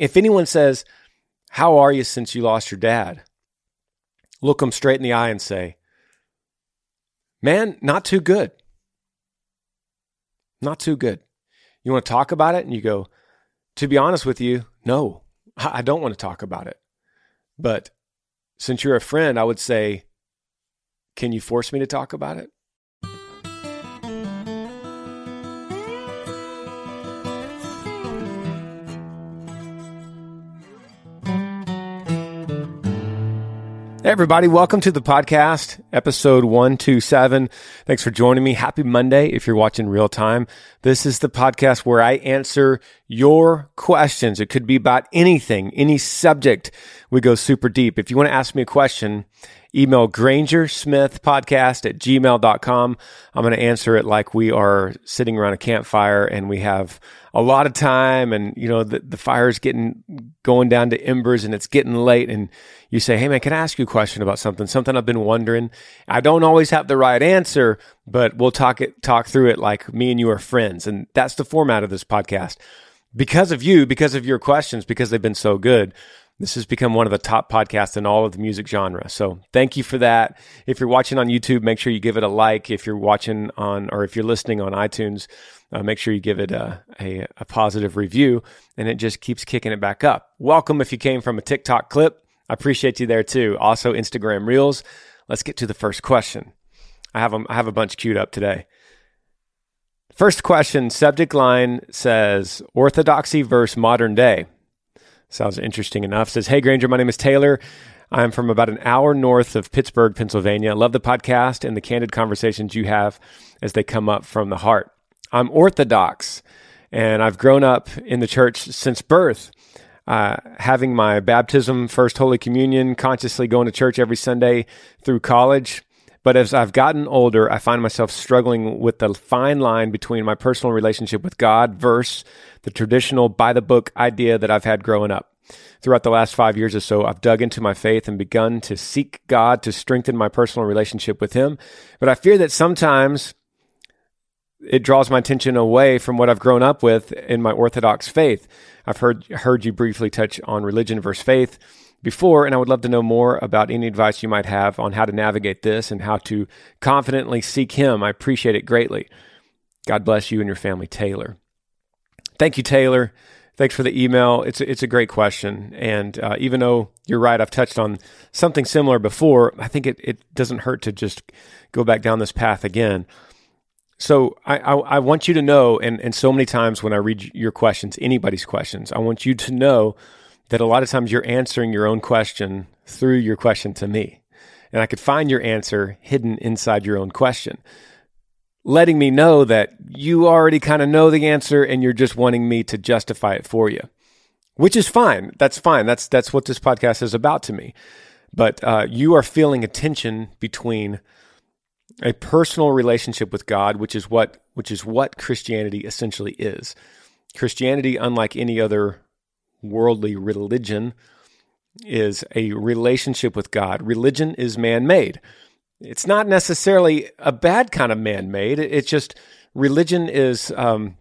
if anyone says, How are you since you lost your dad? Look them straight in the eye and say, Man, not too good. Not too good. You want to talk about it? And you go, To be honest with you, no, I don't want to talk about it. But since you're a friend, I would say, Can you force me to talk about it? Everybody, welcome to the podcast, episode 127. Thanks for joining me. Happy Monday if you're watching real time. This is the podcast where I answer your questions. It could be about anything, any subject. We go super deep. If you want to ask me a question, email grangersmithpodcast at gmail.com. I'm going to answer it like we are sitting around a campfire and we have a lot of time and, you know, the, the fire's getting going down to embers and it's getting late. And you say, Hey man, can I ask you a question about something? Something I've been wondering. I don't always have the right answer, but we'll talk it, talk through it like me and you are friends. And that's the format of this podcast. Because of you, because of your questions, because they've been so good this has become one of the top podcasts in all of the music genre. So thank you for that. If you're watching on YouTube, make sure you give it a like. If you're watching on, or if you're listening on iTunes, uh, make sure you give it a, a, a positive review and it just keeps kicking it back up. Welcome if you came from a TikTok clip. I appreciate you there too. Also, Instagram Reels. Let's get to the first question. I have I have a bunch queued up today. First question, subject line says orthodoxy versus modern day. Sounds interesting enough. Says, Hey, Granger, my name is Taylor. I'm from about an hour north of Pittsburgh, Pennsylvania. Love the podcast and the candid conversations you have as they come up from the heart. I'm Orthodox and I've grown up in the church since birth. Uh, having my baptism, first Holy Communion, consciously going to church every Sunday through college. But as I've gotten older, I find myself struggling with the fine line between my personal relationship with God versus the traditional by the book idea that I've had growing up. Throughout the last five years or so, I've dug into my faith and begun to seek God to strengthen my personal relationship with Him. But I fear that sometimes it draws my attention away from what I've grown up with in my Orthodox faith. I've heard heard you briefly touch on religion versus faith before, and I would love to know more about any advice you might have on how to navigate this and how to confidently seek Him. I appreciate it greatly. God bless you and your family, Taylor. Thank you, Taylor. Thanks for the email. It's a, it's a great question, and uh, even though you're right, I've touched on something similar before. I think it it doesn't hurt to just go back down this path again. So I, I, I want you to know, and and so many times when I read your questions, anybody's questions, I want you to know that a lot of times you're answering your own question through your question to me, and I could find your answer hidden inside your own question letting me know that you already kind of know the answer and you're just wanting me to justify it for you, which is fine. That's fine. That's that's what this podcast is about to me. But uh, you are feeling a tension between a personal relationship with God, which is what which is what Christianity essentially is. Christianity, unlike any other worldly religion, is a relationship with God. Religion is man made it's not necessarily a bad kind of man-made. It's just religion is um,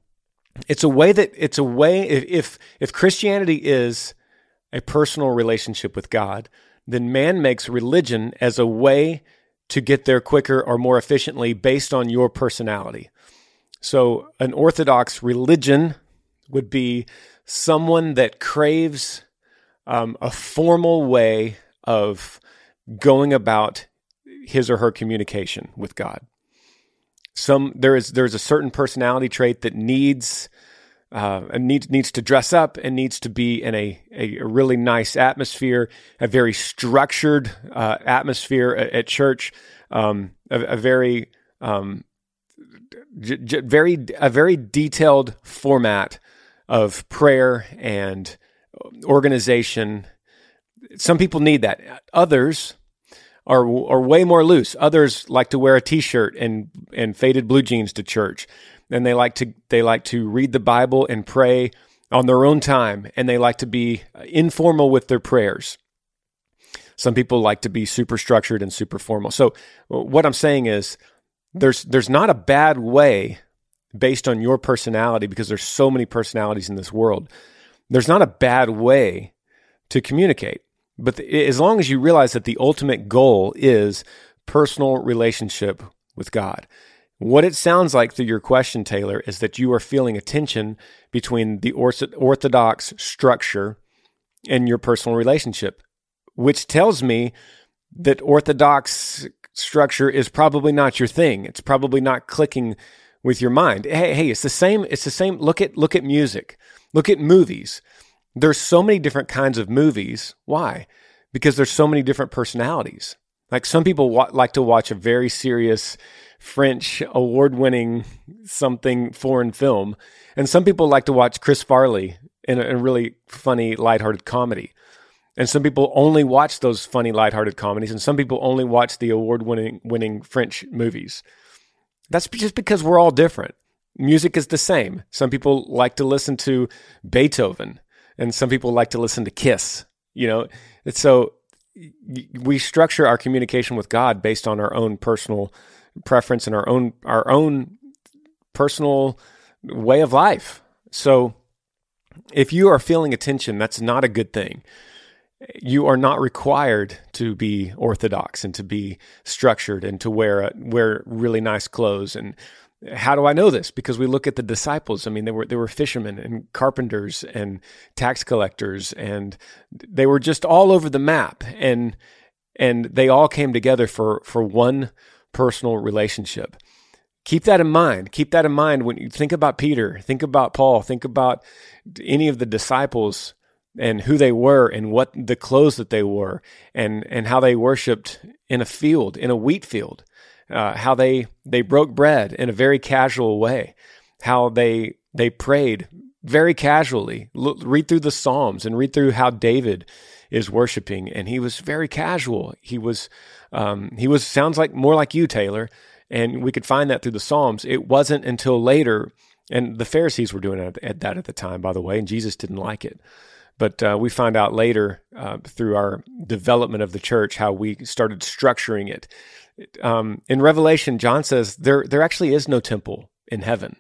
it's a way that it's a way if if Christianity is a personal relationship with God, then man makes religion as a way to get there quicker or more efficiently based on your personality. So an orthodox religion would be someone that craves um, a formal way of going about his or her communication with God. Some there is there's a certain personality trait that needs uh, needs needs to dress up and needs to be in a, a, really nice atmosphere, a very structured uh, atmosphere at, at church, um, a, a, very um, j- j- very a very detailed format of prayer and organization. Some people need that. Others are are way more loose. Others like to wear a t-shirt and and faded blue jeans to church. And they like to they like to read the Bible and pray on their own time and they like to be informal with their prayers. Some people like to be super structured and super formal. So uh, what I'm saying is there's there's not a bad way based on your personality because there's so many personalities in this world. There's not a bad way to communicate. But the, as long as you realize that the ultimate goal is personal relationship with God. What it sounds like through your question, Taylor, is that you are feeling a tension between the orthodox structure and your personal relationship, which tells me that orthodox structure is probably not your thing. It's probably not clicking with your mind. Hey, hey, it's the same. It's the same. Look at look at music. Look at movies. There's so many different kinds of movies. Why? Because there's so many different personalities. Like some people wa- like to watch a very serious French award-winning something foreign film, and some people like to watch Chris Farley in a, a really funny, lighthearted comedy. And some people only watch those funny, lighthearted comedies, and some people only watch the award-winning winning French movies. That's just because we're all different. Music is the same. Some people like to listen to Beethoven, and some people like to listen to Kiss. You know, so we structure our communication with God based on our own personal preference and our own our own personal way of life. So if you are feeling a tension, that's not a good thing. You are not required to be orthodox and to be structured and to wear wear really nice clothes. And how do I know this? Because we look at the disciples. I mean, they were they were fishermen and carpenters and tax collectors, and they were just all over the map. And and they all came together for for one personal relationship. Keep that in mind. Keep that in mind when you think about Peter, think about Paul, think about any of the disciples and who they were and what the clothes that they wore and and how they worshiped in a field, in a wheat field. Uh, how they they broke bread in a very casual way, how they they prayed very casually. Look, read through the Psalms and read through how David is worshiping, and he was very casual. He was um, he was sounds like more like you, Taylor, and we could find that through the Psalms. It wasn't until later, and the Pharisees were doing that at the time, by the way, and Jesus didn't like it. But uh, we find out later uh, through our development of the church how we started structuring it. Um, in Revelation, John says there there actually is no temple in heaven.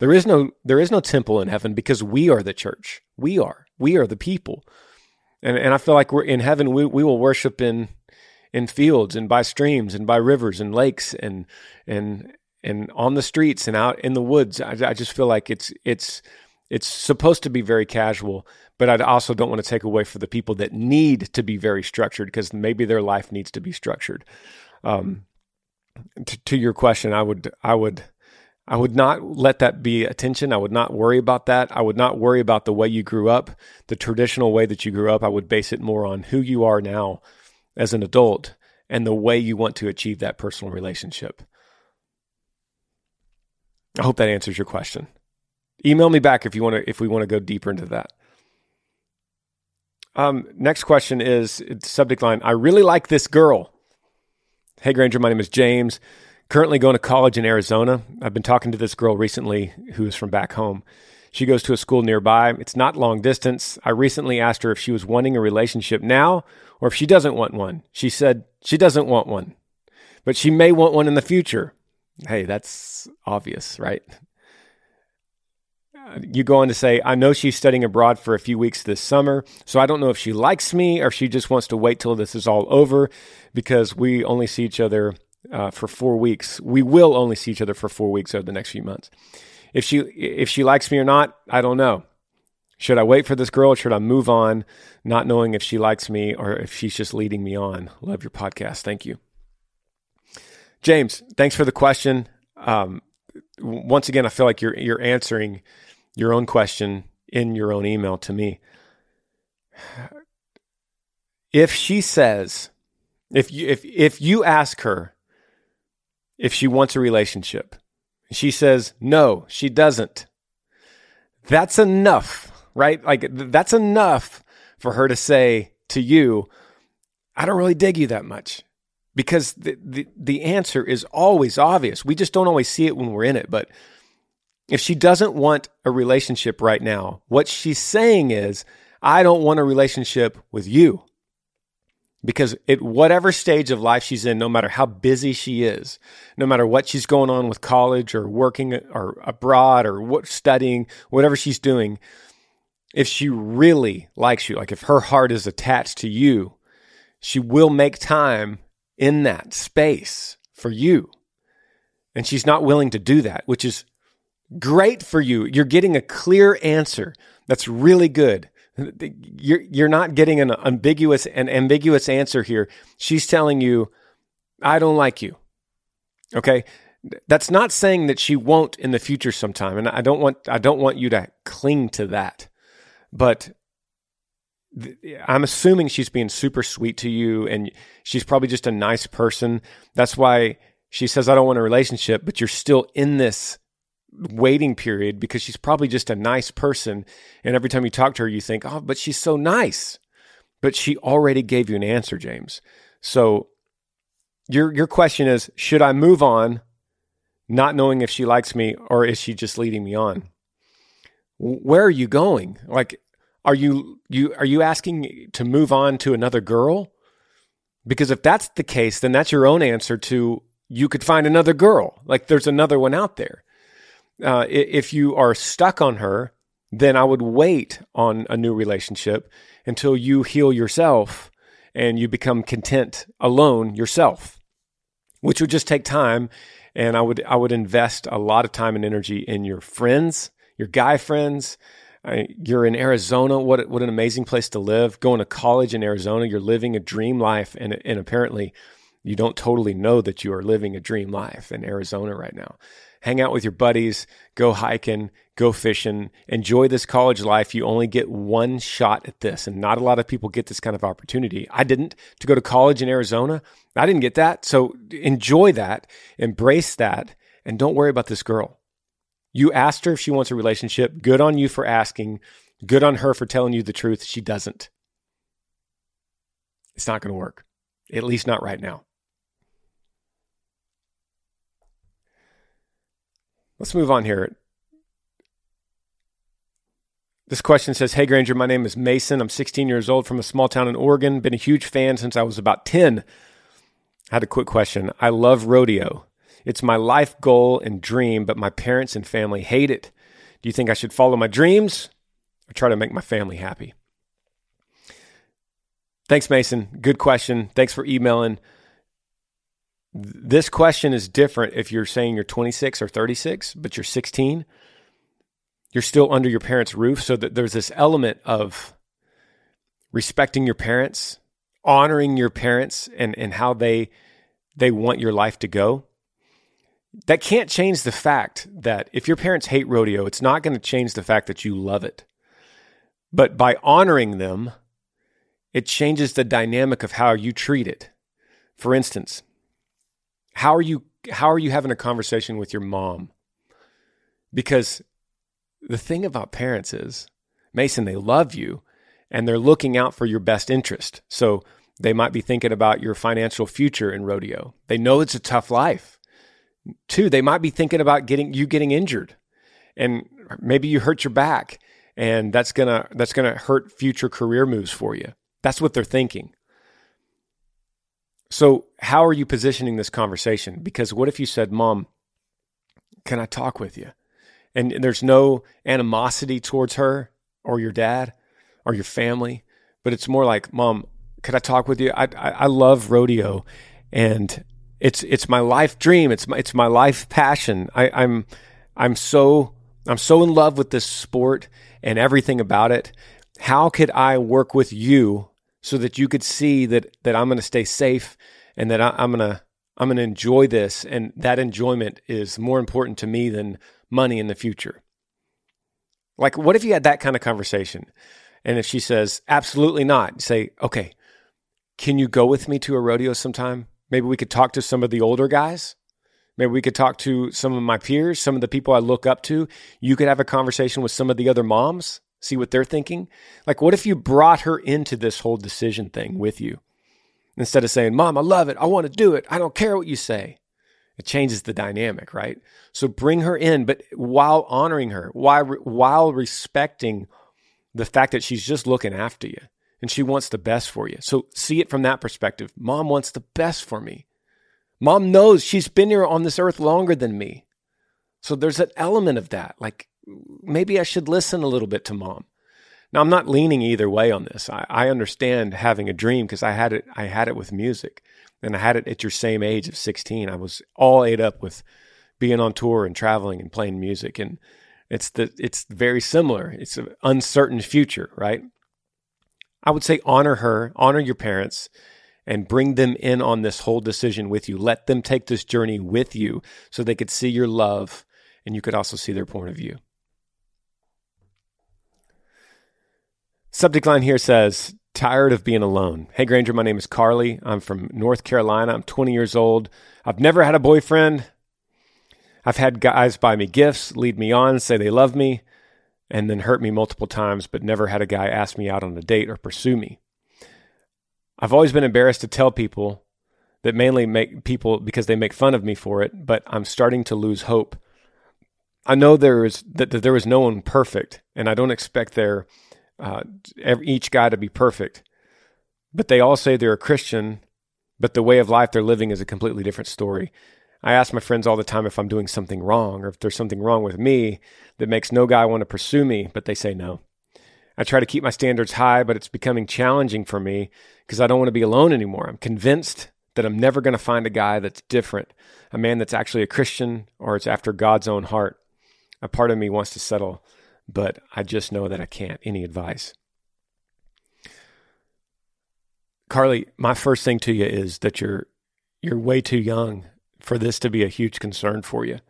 There is no there is no temple in heaven because we are the church. We are we are the people, and and I feel like we're in heaven. We we will worship in in fields and by streams and by rivers and lakes and and and on the streets and out in the woods. I, I just feel like it's it's it's supposed to be very casual, but I also don't want to take away for the people that need to be very structured because maybe their life needs to be structured. Um, to, to your question, I would I would I would not let that be attention. I would not worry about that. I would not worry about the way you grew up, the traditional way that you grew up. I would base it more on who you are now as an adult and the way you want to achieve that personal relationship. I hope that answers your question. Email me back if you want to if we want to go deeper into that. Um, next question is subject line. I really like this girl. Hey Granger, my name is James. Currently going to college in Arizona. I've been talking to this girl recently who is from back home. She goes to a school nearby. It's not long distance. I recently asked her if she was wanting a relationship now or if she doesn't want one. She said she doesn't want one, but she may want one in the future. Hey, that's obvious, right? Uh, you go on to say, I know she's studying abroad for a few weeks this summer, so I don't know if she likes me or if she just wants to wait till this is all over because we only see each other uh, for four weeks. We will only see each other for four weeks over the next few months. If she if she likes me or not, I don't know. Should I wait for this girl or should I move on, not knowing if she likes me or if she's just leading me on? Love your podcast. Thank you. James, thanks for the question. Um, once again, I feel like you're you're answering your own question in your own email to me. If she says, if you if if you ask her if she wants a relationship, she says no, she doesn't. That's enough right? Like that's enough for her to say to you, I don't really dig you that much. Because the, the, the answer is always obvious. We just don't always see it when we're in it. But if she doesn't want a relationship right now, what she's saying is, I don't want a relationship with you because at whatever stage of life she's in, no matter how busy she is, no matter what she's going on with college or working or abroad or what studying, whatever she's doing, if she really likes you, like if her heart is attached to you, she will make time in that space for you. And she's not willing to do that, which is great for you. You're getting a clear answer. That's really good. You're, you're not getting an ambiguous an ambiguous answer here. She's telling you, I don't like you. Okay. That's not saying that she won't in the future sometime. And I don't want I don't want you to cling to that. But I'm assuming she's being super sweet to you and she's probably just a nice person. That's why she says, I don't want a relationship, but you're still in this waiting period because she's probably just a nice person. And every time you talk to her, you think, oh, but she's so nice. But she already gave you an answer, James. So your, your question is, should I move on, not knowing if she likes me, or is she just leading me on? Where are you going? Like, are you you are you asking to move on to another girl? Because if that's the case, then that's your own answer to you could find another girl. Like there's another one out there. Uh, if you are stuck on her, then I would wait on a new relationship until you heal yourself and you become content alone yourself, which would just take time. And I would I would invest a lot of time and energy in your friends, your guy friends, I, you're in Arizona. What what an amazing place to live. Going to college in Arizona, you're living a dream life, and and apparently, you don't totally know that you are living a dream life in Arizona right now. Hang out with your buddies, go hiking, go fishing, enjoy this college life. You only get one shot at this, and not a lot of people get this kind of opportunity. I didn't to go to college in Arizona. I didn't get that. So enjoy that, embrace that, and don't worry about this girl. You asked her if she wants a relationship. Good on you for asking. Good on her for telling you the truth. She doesn't. It's not going to work, at least not right now. Let's move on here. This question says Hey Granger, my name is Mason. I'm 16 years old from a small town in Oregon. Been a huge fan since I was about 10. I had a quick question. I love rodeo. It's my life goal and dream, but my parents and family hate it. Do you think I should follow my dreams or try to make my family happy? Thanks, Mason. Good question. Thanks for emailing. This question is different if you're saying you're 26 or 36, but you're 16. You're still under your parents' roof. So that there's this element of respecting your parents, honoring your parents and, and how they they want your life to go that can't change the fact that if your parents hate rodeo, it's not going to change the fact that you love it. But by honoring them, it changes the dynamic of how you treat it. For instance, how are you how are you having a conversation with your mom? Because the thing about parents is, Mason, they love you and they're looking out for your best interest. So they might be thinking about your financial future in rodeo. They know it's a tough life. Two, they might be thinking about getting you getting injured, and maybe you hurt your back, and that's gonna that's gonna hurt future career moves for you. That's what they're thinking. So, how are you positioning this conversation? Because what if you said, "Mom, can I talk with you?" And there's no animosity towards her or your dad or your family, but it's more like, "Mom, could I talk with you? I I, I love rodeo, and it's it's my life dream. It's my it's my life passion. I, I'm I'm so I'm so in love with this sport and everything about it. How could I work with you so that you could see that that I'm going to stay safe and that I, I'm going to I'm going to enjoy this and that enjoyment is more important to me than money in the future. Like what if you had that kind of conversation? And if she says absolutely not, say, "Okay, can you go with me to a rodeo sometime?" Maybe we could talk to some of the older guys. Maybe we could talk to some of my peers, some of the people I look up to. You could have a conversation with some of the other moms, see what they're thinking. Like, what if you brought her into this whole decision thing with you? Instead of saying, Mom, I love it. I want to do it. I don't care what you say. It changes the dynamic, right? So bring her in, but while honoring her, while, while respecting the fact that she's just looking after you and she wants the best for you. So see it from that perspective. Mom wants the best for me. Mom knows she's been here on this earth longer than me. So there's an element of that. Like maybe I should listen a little bit to mom. Now I'm not leaning either way on this. I, I understand having a dream because I had it. I had it with music, and I had it at your same age of 16. I was all ate up with being on tour and traveling and playing music, and it's the it's very similar. It's an uncertain future, right? I would say honor her, honor your parents, and bring them in on this whole decision with you. Let them take this journey with you so they could see your love and you could also see their point of view. Subject line here says, Tired of being alone. Hey, Granger, my name is Carly. I'm from North Carolina. I'm 20 years old. I've never had a boyfriend. I've had guys buy me gifts, lead me on, say they love me, and then hurt me multiple times, but never had a guy ask me out on a date or pursue me. I've always been embarrassed to tell people that mainly make people because they make fun of me for it, but I'm starting to lose hope. I know there is that, that there is no one perfect, and I don't expect there uh, each guy to be perfect. But they all say they're a Christian, but the way of life they're living is a completely different story. I ask my friends all the time if I'm doing something wrong or if there's something wrong with me that makes no guy want to pursue me, but they say no. I try to keep my standards high, but it's becoming challenging for me because I don't want to be alone anymore. I'm convinced that I'm never going to find a guy that's different, a man that's actually a Christian or it's after God's own heart. A part of me wants to settle, but I just know that I can't. Any advice? Carly, my first thing to you is that you're you're way too young for this to be a huge concern for you.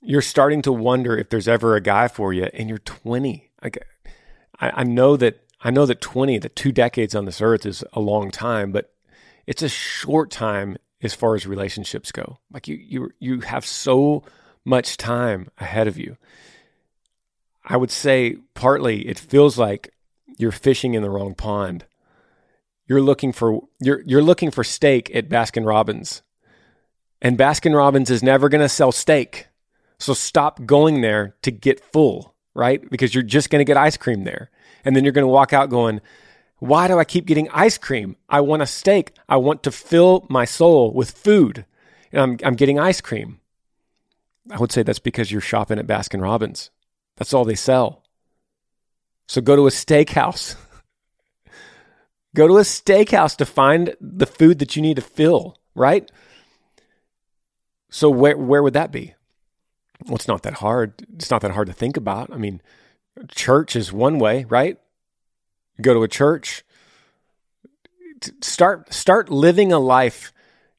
You're starting to wonder if there's ever a guy for you, and you're 20. Like, I, I know that I know that 20, the two decades on this earth, is a long time, but it's a short time as far as relationships go. Like you, you, you have so much time ahead of you. I would say partly it feels like you're fishing in the wrong pond. You're looking for you're you're looking for steak at Baskin Robbins and Baskin Robbins is never going to sell steak. So stop going there to get full, right? Because you're just going to get ice cream there. And then you're going to walk out going, why do I keep getting ice cream? I want a steak. I want to fill my soul with food. And I'm, I'm getting ice cream. I would say that's because you're shopping at Baskin Robbins. That's all they sell. So go to a steakhouse. go to a steakhouse to find the food that you need to fill, right? So where where would that be? Well, it's not that hard. It's not that hard to think about. I mean, church is one way, right? Go to a church, start start living a life.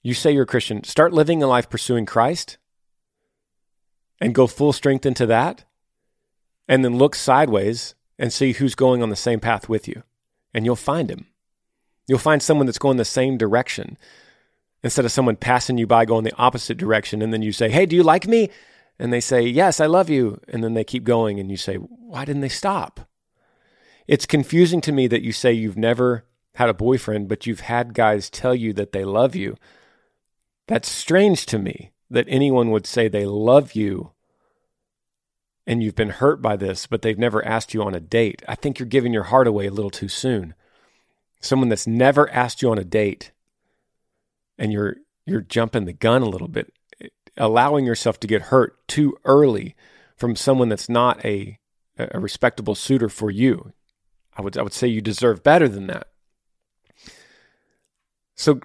You say you're a Christian. Start living a life pursuing Christ, and go full strength into that, and then look sideways and see who's going on the same path with you, and you'll find him. You'll find someone that's going the same direction instead of someone passing you by going the opposite direction and then you say, Hey, do you like me? And they say, Yes, I love you. And then they keep going and you say, Why didn't they stop? It's confusing to me that you say you've never had a boyfriend, but you've had guys tell you that they love you. That's strange to me that anyone would say they love you and you've been hurt by this, but they've never asked you on a date. I think you're giving your heart away a little too soon. Someone that's never asked you on a date and you're you're jumping the gun a little bit, allowing yourself to get hurt too early from someone that's not a a respectable suitor for you. I would I would say you deserve better than that. So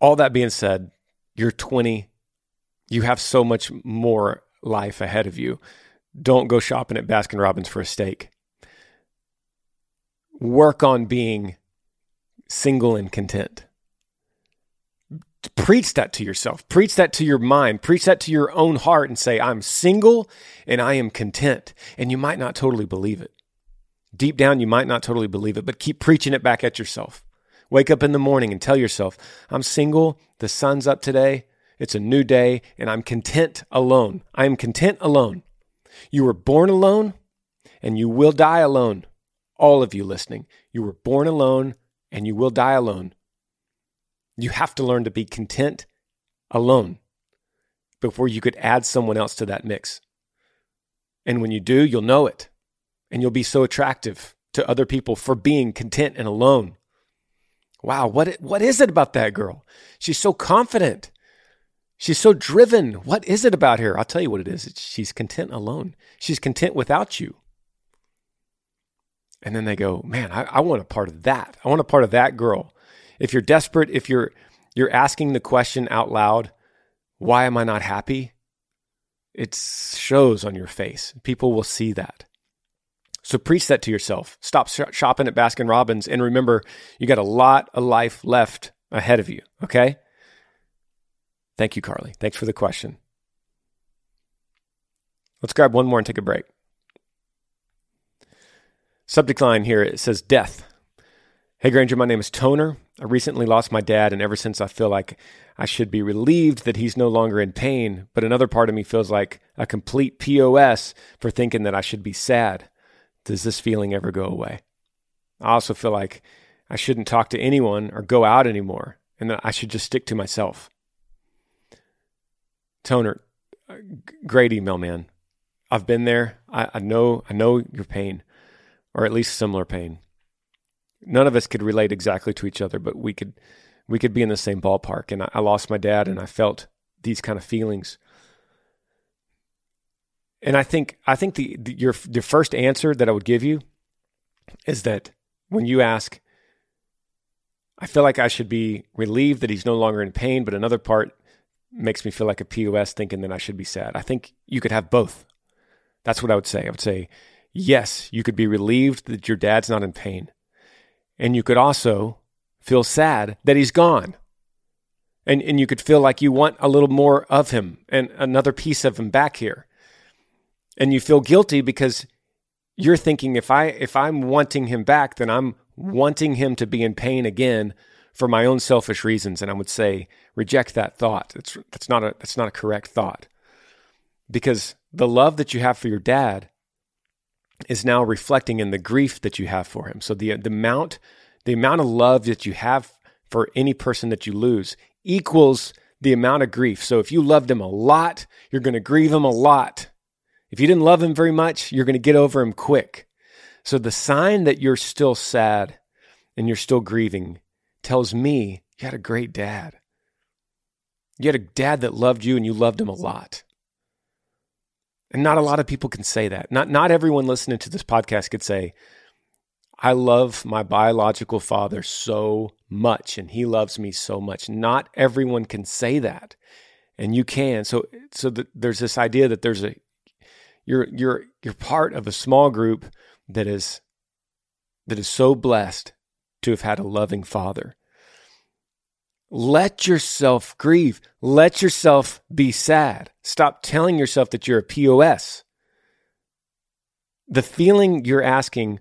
all that being said, you're 20, you have so much more life ahead of you. Don't go shopping at Baskin Robbins for a steak. Work on being single and content preach that to yourself. Preach that to your mind. Preach that to your own heart and say, I'm single and I am content. And you might not totally believe it. Deep down, you might not totally believe it, but keep preaching it back at yourself. Wake up in the morning and tell yourself, I'm single. The sun's up today. It's a new day and I'm content alone. I am content alone. You were born alone and you will die alone. All of you listening, you were born alone and you will die alone. You have to learn to be content alone before you could add someone else to that mix. And when you do, you'll know it. And you'll be so attractive to other people for being content and alone. Wow, what, what is it about that girl? She's so confident. She's so driven. What is it about her? I'll tell you what it is. It's, she's content alone. She's content without you. And then they go, man, I, I want a part of that. I want a part of that girl. If you're desperate, if you're you're asking the question out loud, why am I not happy? It shows on your face. People will see that. So preach that to yourself. Stop sh- shopping at Baskin Robbins and remember you got a lot of life left ahead of you, okay? Thank you, Carly. Thanks for the question. Let's grab one more and take a break. Subject line here it says death. Hey Granger, my name is Toner. I recently lost my dad, and ever since I feel like I should be relieved that he's no longer in pain, but another part of me feels like a complete POS for thinking that I should be sad. Does this feeling ever go away? I also feel like I shouldn't talk to anyone or go out anymore, and that I should just stick to myself. Toner, great email, man. I've been there. I, I know. I know your pain, or at least similar pain. None of us could relate exactly to each other, but we could. We could be in the same ballpark. And I, I lost my dad, and I felt these kind of feelings. And I think I think the, the your the first answer that I would give you is that when you ask, I feel like I should be relieved that he's no longer in pain, but another part makes me feel like a POS thinking that I should be sad. I think you could have both. That's what I would say. I would say, yes, you could be relieved that your dad's not in pain. And you could also feel sad that he's gone. And, and you could feel like you want a little more of him and another piece of him back here. And you feel guilty because you're thinking if I if I'm wanting him back, then I'm wanting him to be in pain again for my own selfish reasons. And I would say reject that thought. It's that's not a that's not a correct thought. Because the love that you have for your dad is now reflecting in the grief that you have for him. So the the amount the amount of love that you have for any person that you lose equals the amount of grief. So if you loved him a lot, you're going to grieve him a lot. If you didn't love him very much, you're going to get over him quick. So the sign that you're still sad and you're still grieving tells me you had a great dad. You had a dad that loved you and you loved him a lot. And not a lot of people can say that. Not not everyone listening to this podcast could say, I love my biological father so much and he loves me so much. Not everyone can say that. And you can. So so the, there's this idea that there's a you're you're you're part of a small group that is that is so blessed to have had a loving father. Let yourself grieve. Let yourself be sad. Stop telling yourself that you're a POS. The feeling you're asking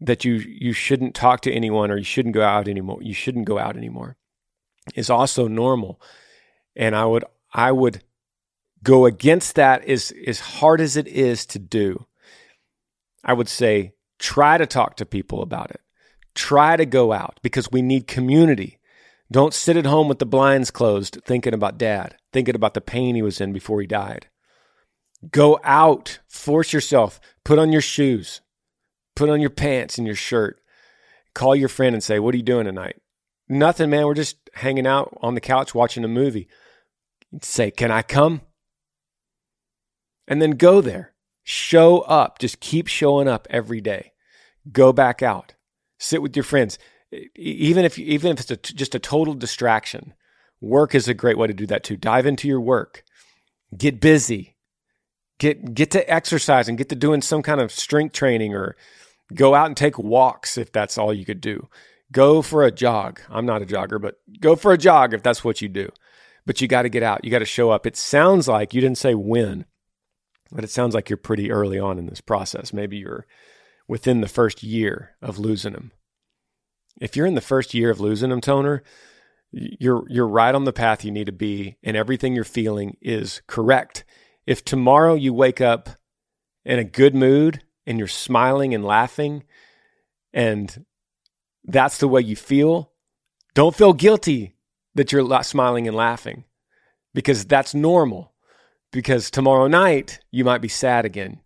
that you you shouldn't talk to anyone or you shouldn't go out anymore. You shouldn't go out anymore is also normal. And I would I would go against that as as hard as it is to do. I would say try to talk to people about it. Try to go out because we need community. Don't sit at home with the blinds closed thinking about dad, thinking about the pain he was in before he died. Go out, force yourself, put on your shoes, put on your pants and your shirt. Call your friend and say, What are you doing tonight? Nothing, man. We're just hanging out on the couch watching a movie. Say, Can I come? And then go there. Show up. Just keep showing up every day. Go back out. Sit with your friends. Even if even if it's a, just a total distraction, work is a great way to do that too. Dive into your work. Get busy. Get get to exercise and get to doing some kind of strength training or Go out and take walks if that's all you could do. Go for a jog. I'm not a jogger, but go for a jog if that's what you do. But you got to get out. You got to show up. It sounds like you didn't say when, but it sounds like you're pretty early on in this process. Maybe you're within the first year of losing them. If you're in the first year of losing them, Toner, you're you're right on the path you need to be, and everything you're feeling is correct. If tomorrow you wake up in a good mood and you're smiling and laughing and that's the way you feel, don't feel guilty that you're smiling and laughing because that's normal. Because tomorrow night, you might be sad again.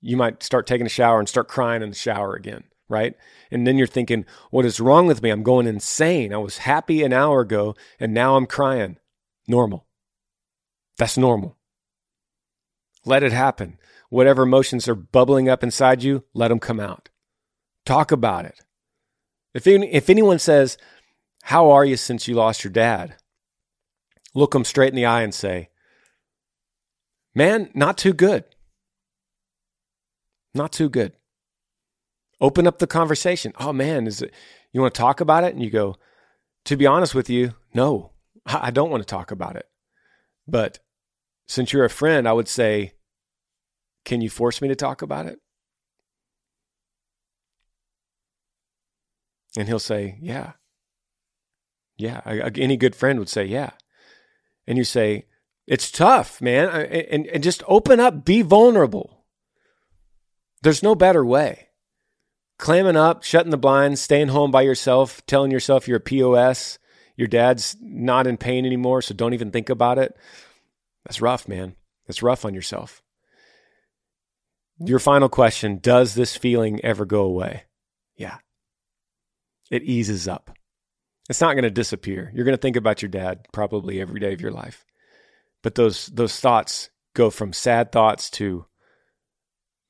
You might start taking a shower and start crying in the shower again, right? And then you're thinking, what is wrong with me? I'm going insane. I was happy an hour ago and now I'm crying. Normal. That's normal. Let it happen whatever emotions are bubbling up inside you, let them come out. Talk about it. If, if anyone says, How are you since you lost your dad? Look them straight in the eye and say, Man, not too good. Not too good. Open up the conversation. Oh man, is it you want to talk about it? And you go, to be honest with you, no, I don't want to talk about it. But since you're a friend, I would say, can you force me to talk about it? And he'll say, yeah. Yeah. Any good friend would say, yeah. And you say, it's tough, man. And, and just open up, be vulnerable. There's no better way. Clamming up, shutting the blinds, staying home by yourself, telling yourself you're a POS, your dad's not in pain anymore, so don't even think about it. That's rough, man. That's rough on yourself. Your final question Does this feeling ever go away? Yeah. It eases up. It's not going to disappear. You're going to think about your dad probably every day of your life. But those those thoughts go from sad thoughts to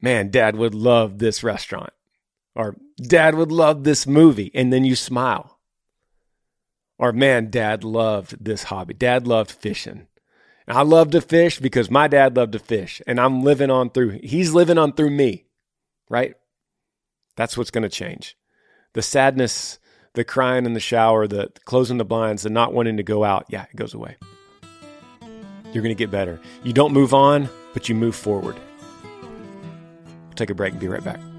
man, dad would love this restaurant or dad would love this movie and then you smile. Or man, dad loved this hobby. Dad loved fishing. And I love to fish because my dad loved to fish and I'm living on through he's living on through me. Right? That's what's going to change. The sadness, the crying in the shower, the closing the blinds, the not wanting to go out, yeah, it goes away. You're going to get better. You don't move on, but you move forward. We'll take a break and be right back.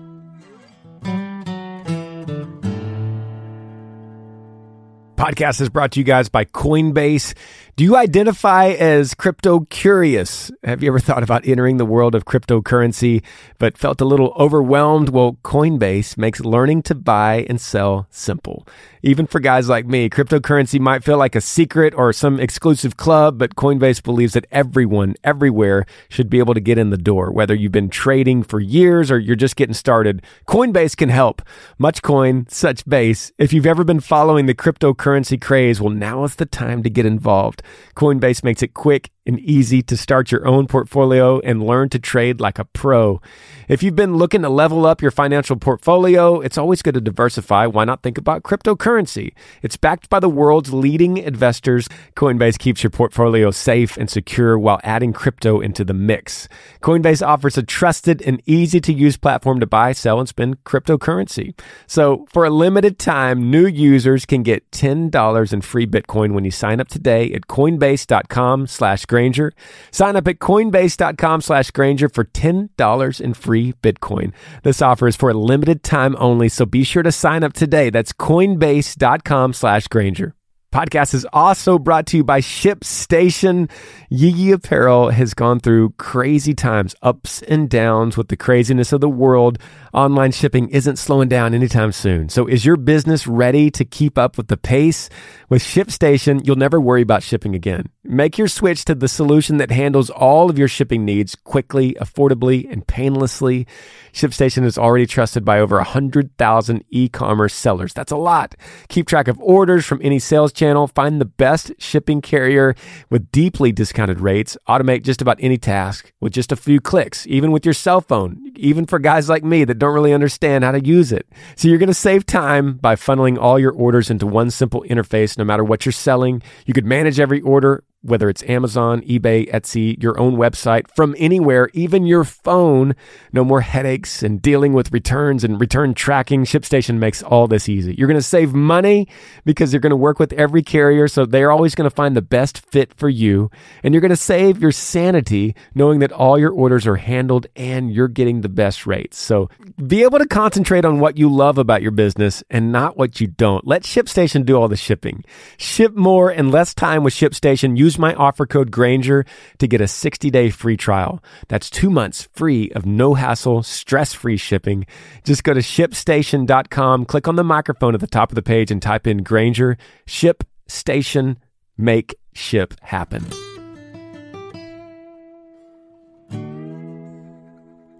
Podcast is brought to you guys by Coinbase. Do you identify as crypto curious? Have you ever thought about entering the world of cryptocurrency but felt a little overwhelmed? Well, Coinbase makes learning to buy and sell simple. Even for guys like me, cryptocurrency might feel like a secret or some exclusive club, but Coinbase believes that everyone, everywhere, should be able to get in the door. Whether you've been trading for years or you're just getting started, Coinbase can help. Much coin, such base. If you've ever been following the cryptocurrency craze, well, now is the time to get involved. Coinbase makes it quick and easy to start your own portfolio and learn to trade like a pro. If you've been looking to level up your financial portfolio, it's always good to diversify. Why not think about cryptocurrency? It's backed by the world's leading investors. Coinbase keeps your portfolio safe and secure while adding crypto into the mix. Coinbase offers a trusted and easy to use platform to buy, sell, and spend cryptocurrency. So for a limited time, new users can get $10 in free Bitcoin when you sign up today at coinbase.com slash Granger. Sign up at coinbase.com slash Granger for $10 in free Bitcoin. This offer is for a limited time only, so be sure to sign up today. That's coinbase.com slash Granger. Podcast is also brought to you by ShipStation. Yee Apparel has gone through crazy times, ups and downs with the craziness of the world. Online shipping isn't slowing down anytime soon. So is your business ready to keep up with the pace? With ShipStation, you'll never worry about shipping again. Make your switch to the solution that handles all of your shipping needs quickly, affordably, and painlessly. ShipStation is already trusted by over 100,000 e-commerce sellers. That's a lot. Keep track of orders from any sales channel, find the best shipping carrier with deeply discounted rates, automate just about any task with just a few clicks, even with your cell phone, even for guys like me that don't really understand how to use it. So you're going to save time by funneling all your orders into one simple interface no matter what you're selling. You could manage every order whether it's Amazon, eBay, Etsy, your own website, from anywhere, even your phone. No more headaches and dealing with returns and return tracking. ShipStation makes all this easy. You're going to save money because you're going to work with every carrier, so they're always going to find the best fit for you. And you're going to save your sanity knowing that all your orders are handled and you're getting the best rates. So be able to concentrate on what you love about your business and not what you don't. Let ShipStation do all the shipping. Ship more and less time with ShipStation. Use my offer code Granger to get a 60 day free trial. That's two months free of no hassle, stress free shipping. Just go to shipstation.com, click on the microphone at the top of the page and type in Granger. Ship station, make ship happen.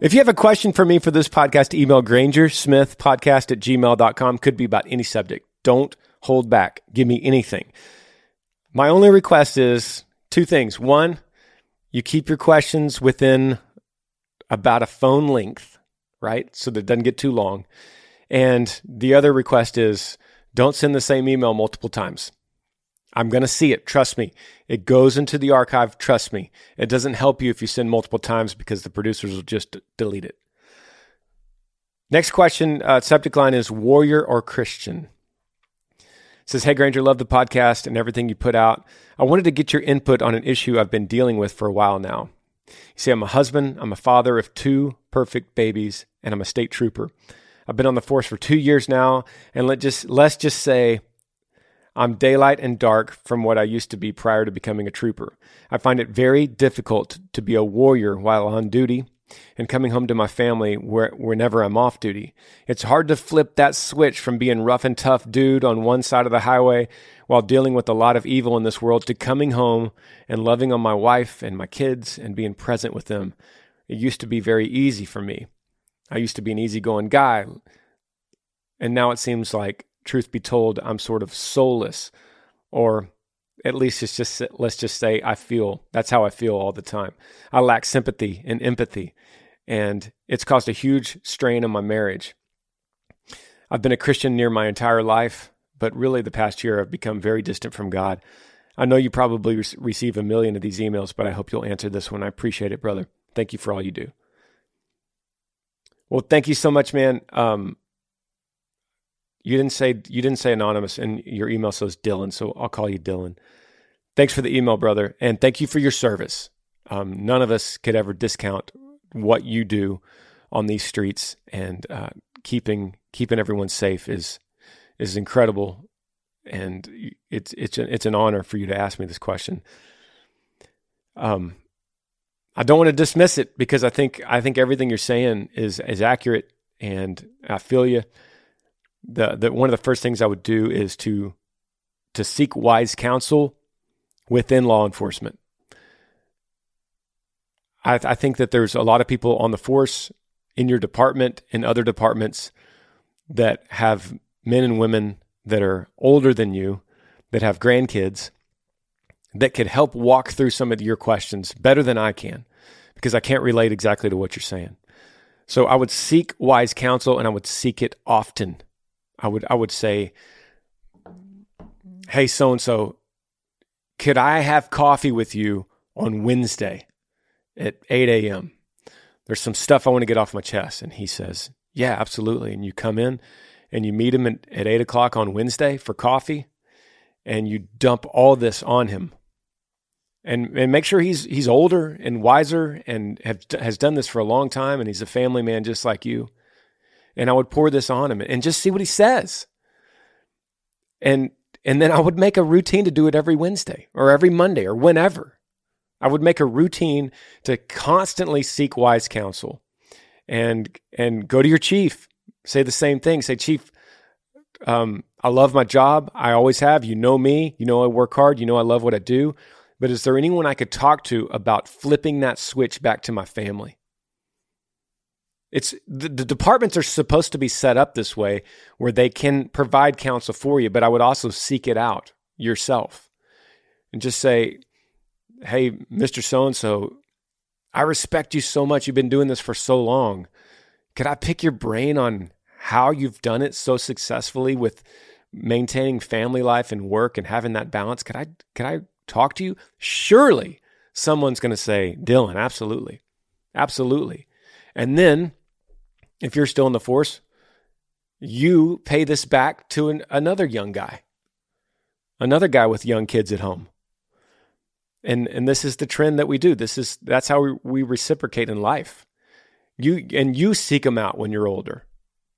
If you have a question for me for this podcast, email Granger Smith podcast at gmail.com. Could be about any subject. Don't hold back. Give me anything. My only request is two things. One, you keep your questions within about a phone length, right? So that it doesn't get too long. And the other request is don't send the same email multiple times. I'm going to see it. Trust me. It goes into the archive. Trust me. It doesn't help you if you send multiple times because the producers will just delete it. Next question, uh, subject line is warrior or Christian. Says, Hey Granger, love the podcast and everything you put out. I wanted to get your input on an issue I've been dealing with for a while now. You see, I'm a husband, I'm a father of two perfect babies, and I'm a state trooper. I've been on the force for two years now, and let just let's just say I'm daylight and dark from what I used to be prior to becoming a trooper. I find it very difficult to be a warrior while on duty and coming home to my family where, whenever I'm off duty. It's hard to flip that switch from being rough and tough dude on one side of the highway while dealing with a lot of evil in this world to coming home and loving on my wife and my kids and being present with them. It used to be very easy for me. I used to be an easygoing guy. And now it seems like, truth be told, I'm sort of soulless. Or at least it's just, let's just say I feel, that's how I feel all the time. I lack sympathy and empathy. And it's caused a huge strain on my marriage. I've been a Christian near my entire life, but really the past year I've become very distant from God. I know you probably re- receive a million of these emails, but I hope you'll answer this one. I appreciate it, brother. Thank you for all you do. Well, thank you so much, man. Um, you didn't say you didn't say anonymous, and your email says Dylan, so I'll call you Dylan. Thanks for the email, brother, and thank you for your service. Um, none of us could ever discount what you do on these streets, and uh, keeping keeping everyone safe is is incredible, and it's it's a, it's an honor for you to ask me this question. Um, I don't want to dismiss it because I think I think everything you're saying is is accurate, and I feel you. The, the one of the first things I would do is to to seek wise counsel within law enforcement. I, I think that there's a lot of people on the force in your department and other departments that have men and women that are older than you, that have grandkids, that could help walk through some of your questions better than I can because I can't relate exactly to what you're saying. So I would seek wise counsel and I would seek it often. I would I would say, "Hey so and so, could I have coffee with you on Wednesday at 8 a.m.? There's some stuff I want to get off my chest." And he says, "Yeah, absolutely." And you come in and you meet him at, at 8 o'clock on Wednesday for coffee and you dump all this on him and and make sure he's he's older and wiser and have, has done this for a long time and he's a family man just like you. And I would pour this on him and just see what he says. And and then I would make a routine to do it every Wednesday or every Monday or whenever. I would make a routine to constantly seek wise counsel and and go to your chief. Say the same thing. Say, Chief, um, I love my job. I always have. You know me. You know I work hard. You know I love what I do. But is there anyone I could talk to about flipping that switch back to my family? It's the, the, departments are supposed to be set up this way where they can provide counsel for you, but I would also seek it out yourself and just say, Hey, Mr. So and so, I respect you so much. You've been doing this for so long. Could I pick your brain on how you've done it so successfully with maintaining family life and work and having that balance? Could I could I talk to you, surely someone's going to say, Dylan, absolutely. Absolutely. And then if you're still in the force, you pay this back to an, another young guy, another guy with young kids at home. And, and this is the trend that we do. This is that's how we, we reciprocate in life. You and you seek them out when you're older.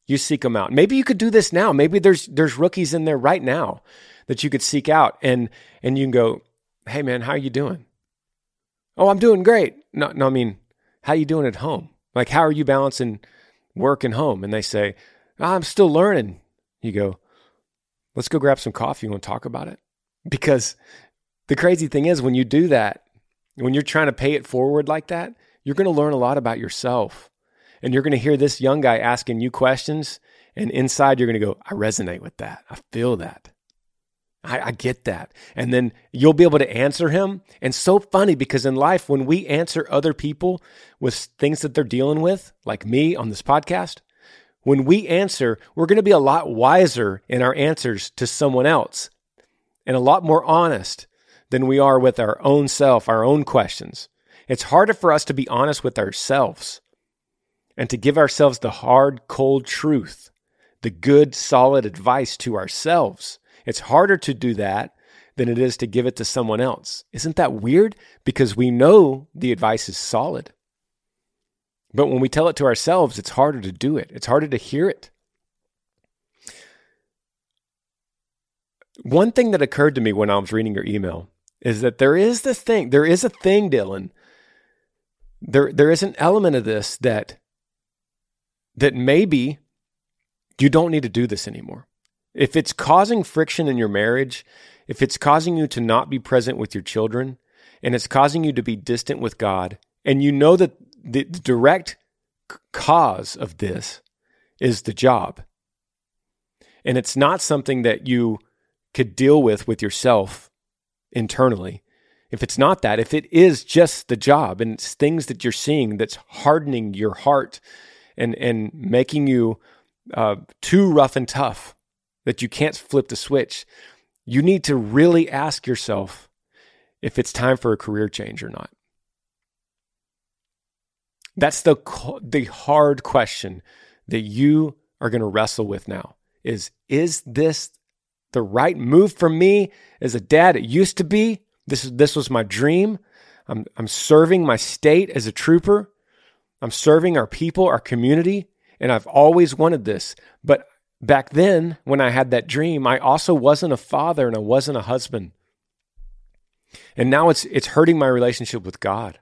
You seek them out. Maybe you could do this now. Maybe there's there's rookies in there right now that you could seek out and and you can go, hey man, how are you doing? Oh, I'm doing great. No, no, I mean, how are you doing at home? Like, how are you balancing work and home? And they say, I'm still learning. You go, let's go grab some coffee. To talk about it? Because the crazy thing is, when you do that, when you're trying to pay it forward like that, you're going to learn a lot about yourself. And you're going to hear this young guy asking you questions. And inside, you're going to go, I resonate with that. I feel that. I, I, get that. And then you'll be able to answer him. And so funny because in life, when we answer other people with things that they're dealing with, like me on this podcast, when we answer, we're going to be a lot wiser in our answers to someone else and a lot more honest than we are with our own self, our own questions. It's harder for us to be honest with ourselves and to give ourselves the hard, cold truth, the good, solid advice to ourselves. It's harder to do that than it is to give it to someone else. Isn't that weird? Because we know the advice is solid. But when we tell it to ourselves, it's harder to do it, it's harder to hear it. One thing that occurred to me when I was reading your email is that there is this thing, there is a thing, Dylan. There, there is an element of this that that maybe you don't need to do this anymore. If it's causing friction in your marriage, if it's causing you to not be present with your children, and it's causing you to be distant with God, and you know that the direct cause of this is the job, and it's not something that you could deal with with yourself internally. If it's not that, if it is just the job and it's things that you're seeing that's hardening your heart and and making you uh, too rough and tough that you can't flip the switch, you need to really ask yourself if it's time for a career change or not. That's the the hard question that you are going to wrestle with now. Is is this the right move for me as a dad? It used to be. This this was my dream. I'm I'm serving my state as a trooper. I'm serving our people, our community, and I've always wanted this. But back then, when I had that dream, I also wasn't a father and I wasn't a husband. And now it's it's hurting my relationship with God.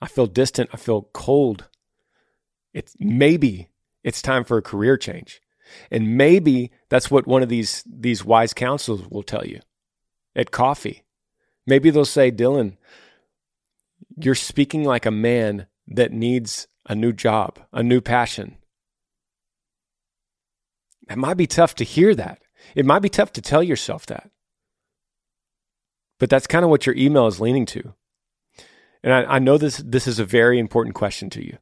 I feel distant, I feel cold. It's maybe it's time for a career change. And maybe that's what one of these these wise counsels will tell you at coffee. Maybe they'll say, "Dylan, you're speaking like a man that needs a new job, a new passion." It might be tough to hear that. It might be tough to tell yourself that. But that's kind of what your email is leaning to. And I, I, know this this is a very important question to you.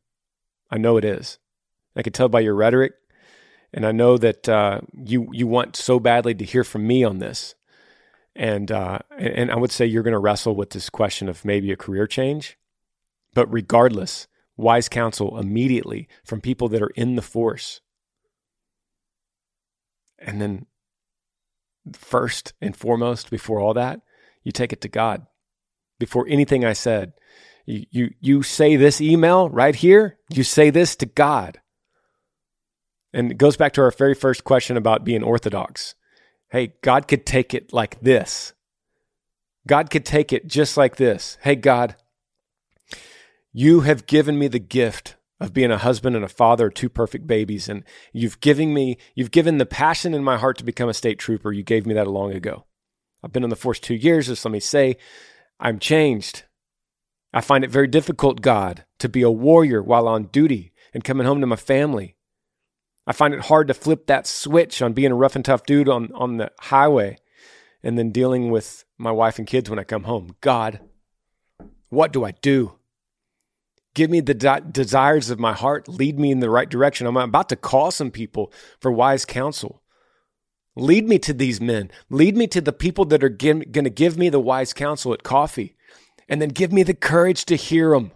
I know it is. I can tell by your rhetoric, and I know that uh, you you want so badly to hear from me on this. And uh, and I would say you're going to wrestle with this question of maybe a career change. But regardless, wise counsel immediately from people that are in the force and then, first and foremost, before all that, you take it to God. Before anything I said, you, you, you say this email right here, you say this to God. And it goes back to our very first question about being orthodox. Hey, God could take it like this. God could take it just like this. Hey, God, you have given me the gift of being a husband and a father two perfect babies. And you've given me, you've given the passion in my heart to become a state trooper. You gave me that long ago. I've been in the force two years. Just let me say, I'm changed. I find it very difficult, God, to be a warrior while on duty and coming home to my family. I find it hard to flip that switch on being a rough and tough dude on, on the highway and then dealing with my wife and kids when I come home. God, what do I do? Give me the de- desires of my heart. Lead me in the right direction. I'm about to call some people for wise counsel. Lead me to these men. Lead me to the people that are going to give me the wise counsel at coffee. And then give me the courage to hear them.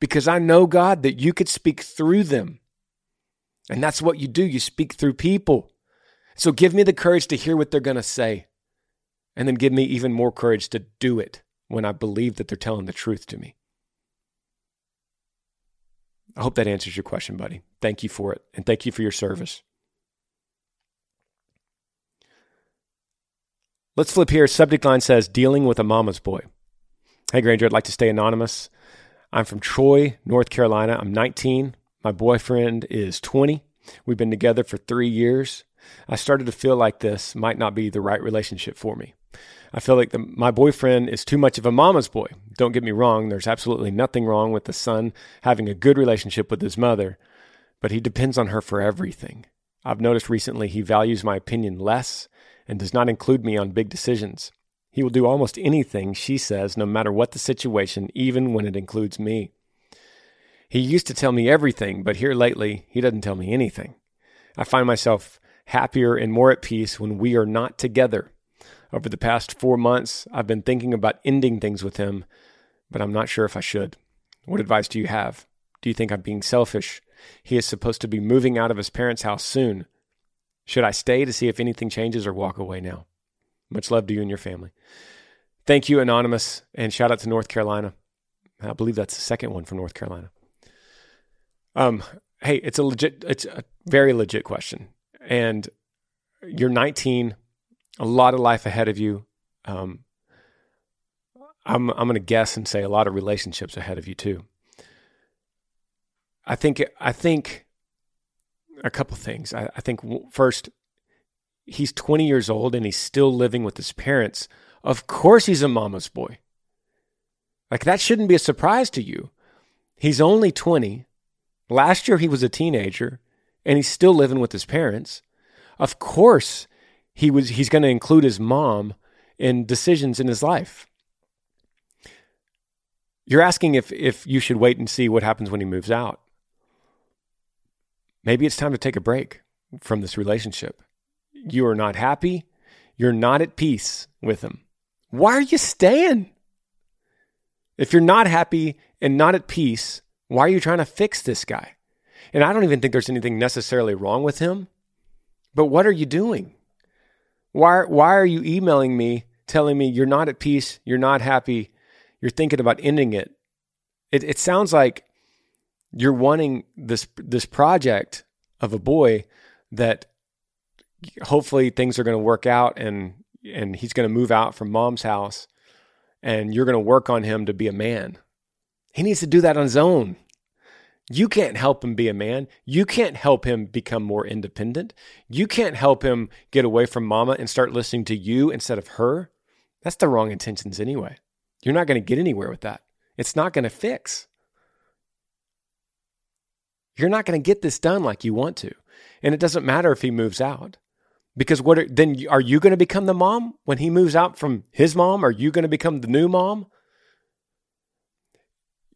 Because I know, God, that you could speak through them. And that's what you do. You speak through people. So give me the courage to hear what they're going to say. And then give me even more courage to do it when I believe that they're telling the truth to me. I hope that answers your question, buddy. Thank you for it. And thank you for your service. Let's flip here. Subject line says, Dealing with a mama's boy. Hey, Granger, I'd like to stay anonymous. I'm from Troy, North Carolina. I'm 19. My boyfriend is 20. We've been together for three years. I started to feel like this might not be the right relationship for me. I feel like the, my boyfriend is too much of a mama's boy. Don't get me wrong, there's absolutely nothing wrong with the son having a good relationship with his mother, but he depends on her for everything. I've noticed recently he values my opinion less and does not include me on big decisions. He will do almost anything she says, no matter what the situation, even when it includes me. He used to tell me everything, but here lately, he doesn't tell me anything. I find myself happier and more at peace when we are not together. Over the past four months, I've been thinking about ending things with him, but I'm not sure if I should. What advice do you have? Do you think I'm being selfish? He is supposed to be moving out of his parents' house soon. Should I stay to see if anything changes or walk away now? Much love to you and your family. Thank you, Anonymous, and shout out to North Carolina. I believe that's the second one from North Carolina. Um, hey, it's a legit, it's a very legit question. And you're 19, a lot of life ahead of you. Um, I'm I'm going to guess and say a lot of relationships ahead of you too. I think I think a couple things. I, I think first, he's 20 years old and he's still living with his parents. Of course, he's a mama's boy. Like that shouldn't be a surprise to you. He's only 20. Last year he was a teenager and he's still living with his parents. Of course, he was he's going to include his mom in decisions in his life. You're asking if if you should wait and see what happens when he moves out. Maybe it's time to take a break from this relationship. You are not happy. You're not at peace with him. Why are you staying? If you're not happy and not at peace, why are you trying to fix this guy? And I don't even think there's anything necessarily wrong with him. But what are you doing? Why, why are you emailing me telling me you're not at peace, you're not happy, you're thinking about ending it? It, it sounds like you're wanting this this project of a boy that hopefully things are going to work out and and he's going to move out from mom's house and you're going to work on him to be a man. He needs to do that on his own. You can't help him be a man. You can't help him become more independent. You can't help him get away from mama and start listening to you instead of her. That's the wrong intentions anyway. You're not going to get anywhere with that. It's not going to fix. You're not going to get this done like you want to. And it doesn't matter if he moves out. Because what are, then are you going to become the mom when he moves out from his mom? Are you going to become the new mom?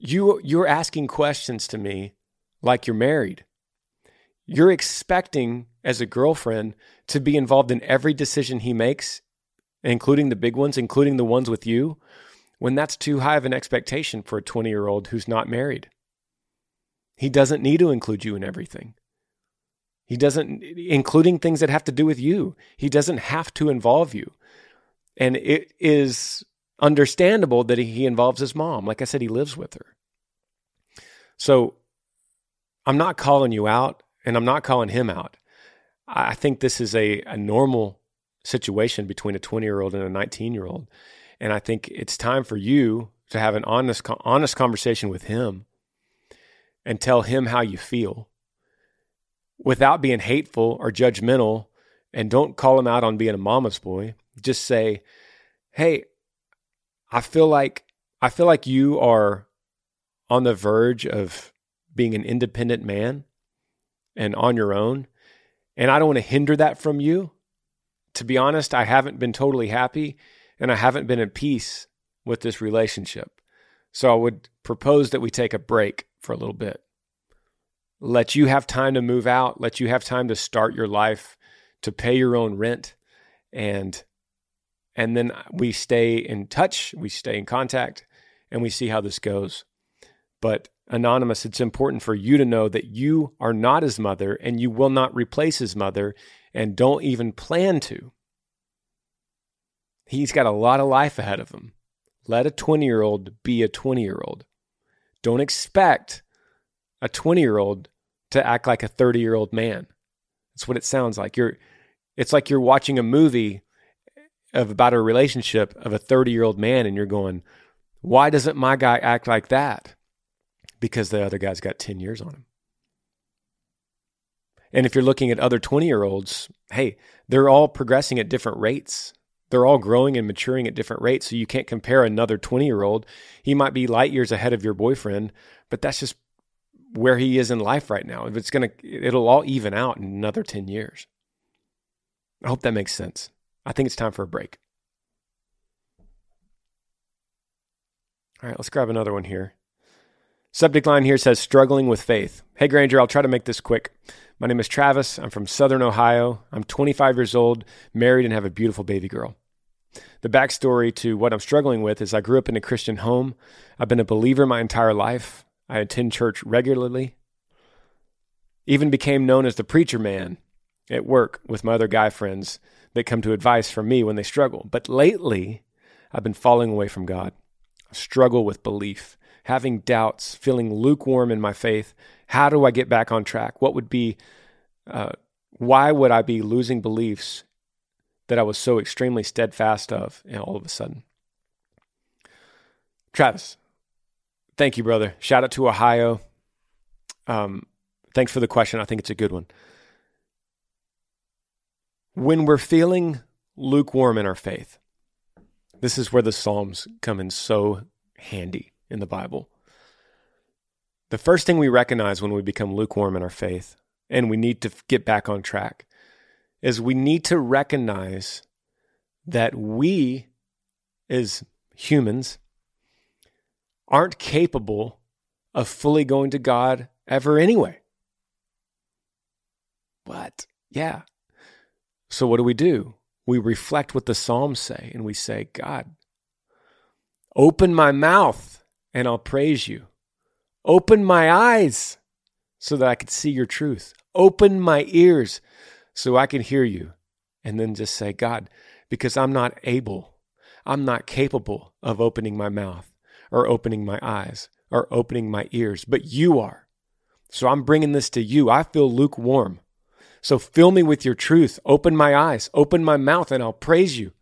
You you're asking questions to me like you're married. You're expecting as a girlfriend to be involved in every decision he makes, including the big ones, including the ones with you, when that's too high of an expectation for a 20-year-old who's not married. He doesn't need to include you in everything. He doesn't, including things that have to do with you. He doesn't have to involve you. And it is understandable that he involves his mom. Like I said, he lives with her. So I'm not calling you out and I'm not calling him out. I think this is a, a normal situation between a 20 year old and a 19 year old. And I think it's time for you to have an honest, honest conversation with him and tell him how you feel without being hateful or judgmental and don't call him out on being a mama's boy. Just say, "Hey, I feel like I feel like you are on the verge of being an independent man and on your own, and I don't want to hinder that from you. To be honest, I haven't been totally happy and I haven't been at peace with this relationship. So I would propose that we take a break for a little bit let you have time to move out, let you have time to start your life, to pay your own rent and and then we stay in touch, we stay in contact and we see how this goes. But anonymous, it's important for you to know that you are not his mother and you will not replace his mother and don't even plan to. He's got a lot of life ahead of him. Let a 20 year old be a 20 year old. Don't expect a 20 year old to act like a 30 year old man. That's what it sounds like. You're, it's like you're watching a movie of about a relationship of a 30 year old man and you're going, why doesn't my guy act like that? Because the other guy's got 10 years on him. And if you're looking at other 20 year olds, hey, they're all progressing at different rates. They're all growing and maturing at different rates. So you can't compare another 20 year old. He might be light years ahead of your boyfriend, but that's just where he is in life right now. If it's going to, it'll all even out in another 10 years. I hope that makes sense. I think it's time for a break. All right, let's grab another one here. Subject line here says struggling with faith. Hey, Granger, I'll try to make this quick. My name is Travis. I'm from Southern Ohio. I'm 25 years old, married, and have a beautiful baby girl. The backstory to what I'm struggling with is I grew up in a Christian home. I've been a believer my entire life. I attend church regularly. Even became known as the preacher man at work with my other guy friends that come to advice from me when they struggle. But lately, I've been falling away from God. I struggle with belief, having doubts, feeling lukewarm in my faith. How do I get back on track? What would be, uh, why would I be losing beliefs that I was so extremely steadfast of you know, all of a sudden? Travis, thank you, brother. Shout out to Ohio. Um, thanks for the question. I think it's a good one. When we're feeling lukewarm in our faith, this is where the Psalms come in so handy in the Bible. The first thing we recognize when we become lukewarm in our faith and we need to get back on track is we need to recognize that we, as humans, aren't capable of fully going to God ever anyway. But yeah, so, what do we do? We reflect what the Psalms say and we say, God, open my mouth and I'll praise you. Open my eyes so that I could see your truth. Open my ears so I can hear you. And then just say, God, because I'm not able, I'm not capable of opening my mouth or opening my eyes or opening my ears, but you are. So I'm bringing this to you. I feel lukewarm. So fill me with your truth. Open my eyes, open my mouth, and I'll praise you.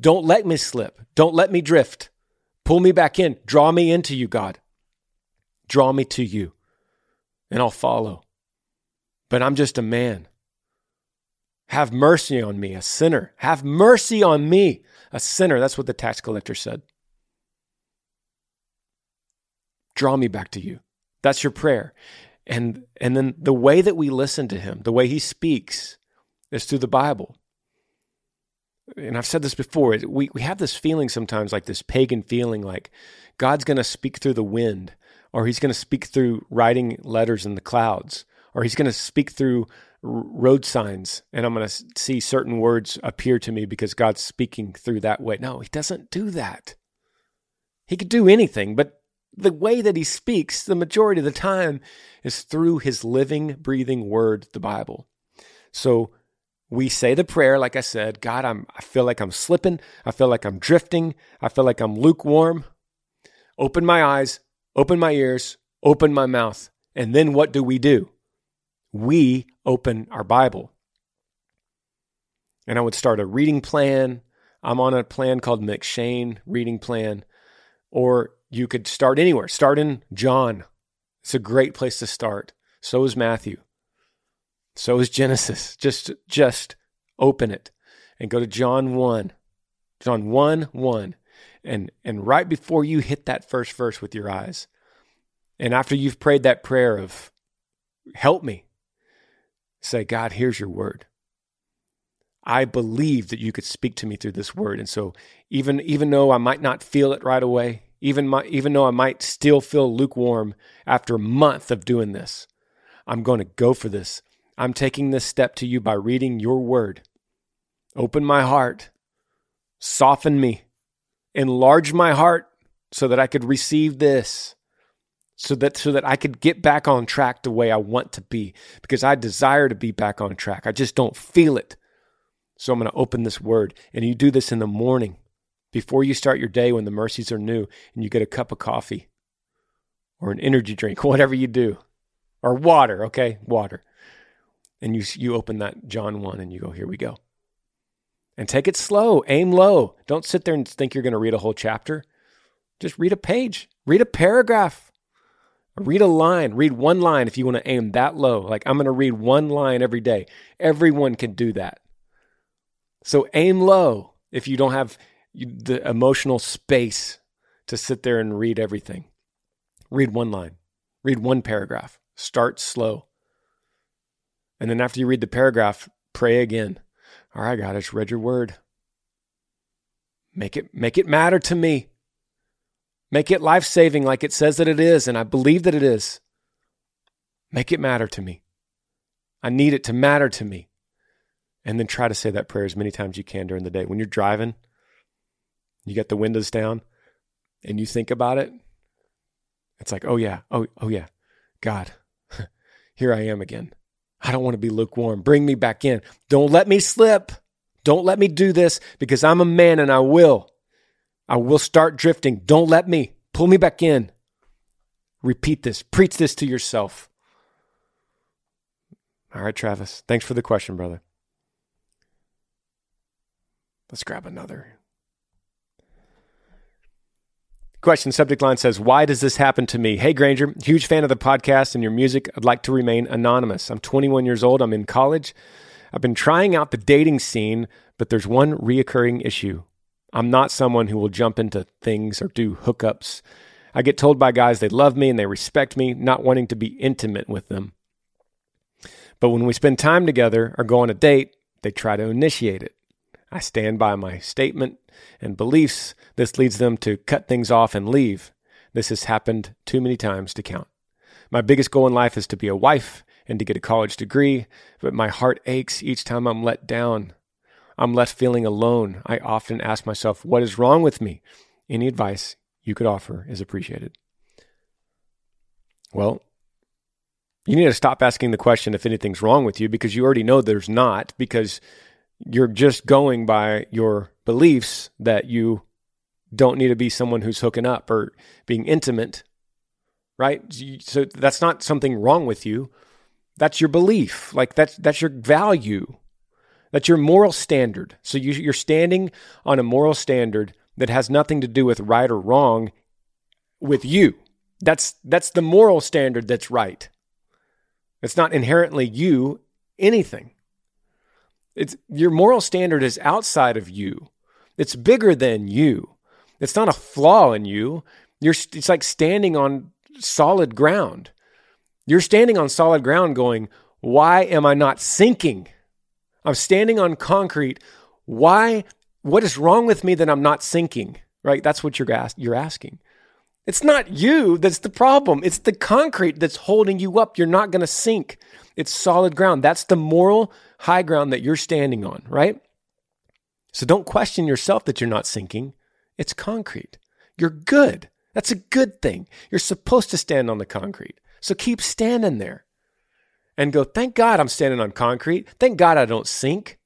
Don't let me slip. Don't let me drift. Pull me back in. Draw me into you, God. Draw me to you, and I'll follow. But I'm just a man. Have mercy on me, a sinner. Have mercy on me, a sinner. That's what the tax collector said. Draw me back to you. That's your prayer and and then the way that we listen to him the way he speaks is through the bible. And i've said this before we, we have this feeling sometimes like this pagan feeling like god's going to speak through the wind or he's going to speak through writing letters in the clouds or he's going to speak through road signs and i'm going to see certain words appear to me because god's speaking through that way. No he doesn't do that. He could do anything but the way that he speaks the majority of the time is through his living, breathing word, the Bible. So we say the prayer, like I said, God, I'm, I feel like I'm slipping. I feel like I'm drifting. I feel like I'm lukewarm. Open my eyes, open my ears, open my mouth. And then what do we do? We open our Bible. And I would start a reading plan. I'm on a plan called M'Cheyne reading plan. Or you could start anywhere. Start in John. It's a great place to start. So is Matthew. So is Genesis. Just just open it and go to John 1. John 1 1. And and right before you hit that first verse with your eyes, and after you've prayed that prayer of help me, say, God, here's your word. I believe that you could speak to me through this word. And so even even though I might not feel it right away, even my, even though I might still feel lukewarm after a month of doing this. I'm going to go for this. I'm taking this step to you by reading your word. Open my heart, soften me, enlarge my heart so that I could receive this. So that so that I could get back on track the way I want to be because I desire to be back on track. I just don't feel it. So I'm going to open this word and you do this in the morning before you start your day when the mercies are new and you get a cup of coffee or an energy drink, whatever you do, or water, okay? Water. And you, you open that John 1 and you go, here we go. And take it slow, aim low. Don't sit there and think you're going to read a whole chapter. Just read a page, read a paragraph, read a line, read one line if you want to aim that low. Like, I'm going to read one line every day. Everyone can do that. So aim low if you don't have the emotional space to sit there and read everything. Read one line, read one paragraph, start slow. And then after you read the paragraph, pray again. All right, God, I just read your word. Make it make it matter to me. Make it life saving like it says that it is, and I believe that it is. Make it matter to me. I need it to matter to me. And then try to say that prayer as many times you can during the day. When you're driving, you get the windows down and you think about it. It's like, oh yeah, oh, oh yeah, God, here I am again. I don't want to be lukewarm. Bring me back in. Don't let me slip. Don't let me do this because I'm a man and I will. I will start drifting. Don't let me. Pull me back in. Repeat this. Preach this to yourself. All right, Travis. Thanks for the question, brother. Let's grab another. Question subject line says, Why does this happen to me? Hey, Granger, huge fan of the podcast and your music. I'd like to remain anonymous. I'm 21 years old. I'm in college. I've been trying out the dating scene, but there's one reoccurring issue. I'm not someone who will jump into things or do hookups. I get told by guys they love me and they respect me, not wanting to be intimate with them. But when we spend time together or go on a date, they try to initiate it. I stand by my statement and beliefs. This leads them to cut things off and leave. This has happened too many times to count. My biggest goal in life is to be a wife and to get a college degree, but my heart aches each time I'm let down. I'm left feeling alone. I often ask myself, what is wrong with me? Any advice you could offer is appreciated. Well, you need to stop asking the question if anything's wrong with you because you already know there's not, because you're just going by your beliefs that you don't need to be someone who's hooking up or being intimate, right? So that's not something wrong with you. That's your belief. Like that's that's your value. That's your moral standard. So you, you're standing on a moral standard that has nothing to do with right or wrong with you. That's that's the moral standard that's right. It's not inherently you anything. It's your moral standard is outside of you. It's bigger than you. It's not a flaw in you. You're it's like standing on solid ground. You're standing on solid ground going, "Why am I not sinking?" I'm standing on concrete. Why? What is wrong with me that I'm not sinking? Right? That's what you're, you're asking. It's not you that's the problem. It's the concrete that's holding you up. You're not going to sink. It's solid ground. That's the moral high ground that you're standing on, right? So don't question yourself that you're not sinking. It's concrete. You're good. That's a good thing. You're supposed to stand on the concrete. So keep standing there and go, thank God I'm standing on concrete. Thank God I don't sink.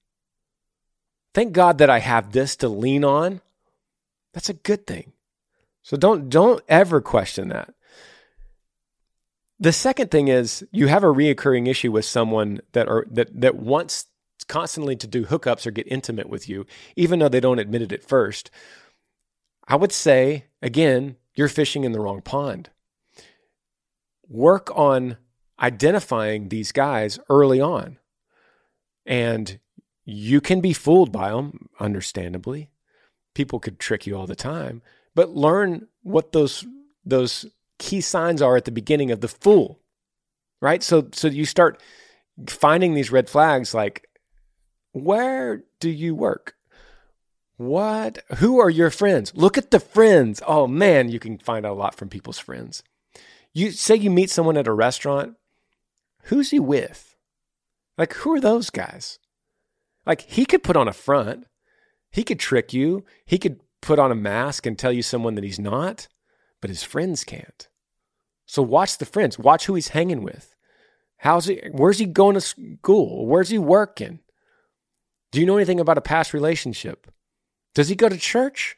Thank God that I have this to lean on. That's a good thing. So don't don't ever question that. The second thing is you have a reoccurring issue with someone that are that that wants constantly to do hookups or get intimate with you, even though they don't admit it at first. I would say again, you're fishing in the wrong pond. Work on identifying these guys early on. And you can be fooled by them, understandably. People could trick you all the time, but learn what those those key signs are at the beginning of the fool. Right? So so you start finding these red flags like where do you work? What? Who are your friends? Look at the friends. Oh man, you can find out a lot from people's friends. You say you meet someone at a restaurant who's he with? Like, who are those guys? Like, he could put on a front, he could trick you, he could put on a mask and tell you someone that he's not, but his friends can't. So watch the friends, watch who he's hanging with. How's he, where's he going to school? Where's he working? Do you know anything about a past relationship? Does he go to church?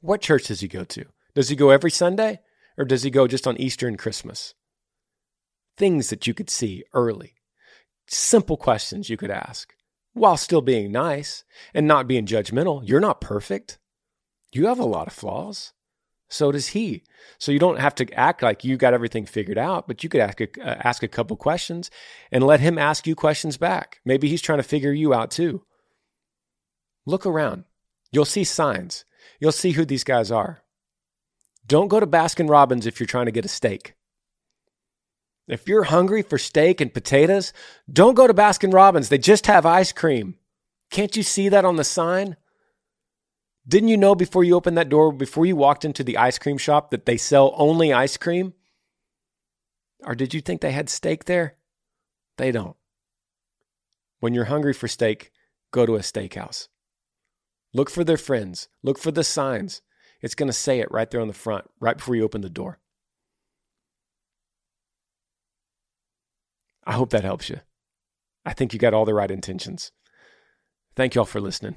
What church does he go to? Does he go every Sunday or does he go just on Easter and Christmas? things that you could see early, simple questions you could ask while still being nice and not being judgmental. You're not perfect. You have a lot of flaws. So does he. So you don't have to act like you got everything figured out, but you could ask a, uh, ask a couple questions and let him ask you questions back. Maybe he's trying to figure you out too. Look around. You'll see signs. You'll see who these guys are. Don't go to Baskin Robbins if you're trying to get a steak. If you're hungry for steak and potatoes, don't go to Baskin Robbins. They just have ice cream. Can't you see that on the sign? Didn't you know before you opened that door, before you walked into the ice cream shop, that they sell only ice cream? Or did you think they had steak there? They don't. When you're hungry for steak, go to a steakhouse. Look for their friends, look for the signs. It's going to say it right there on the front, right before you open the door. I hope that helps you. I think you got all the right intentions. Thank y'all for listening.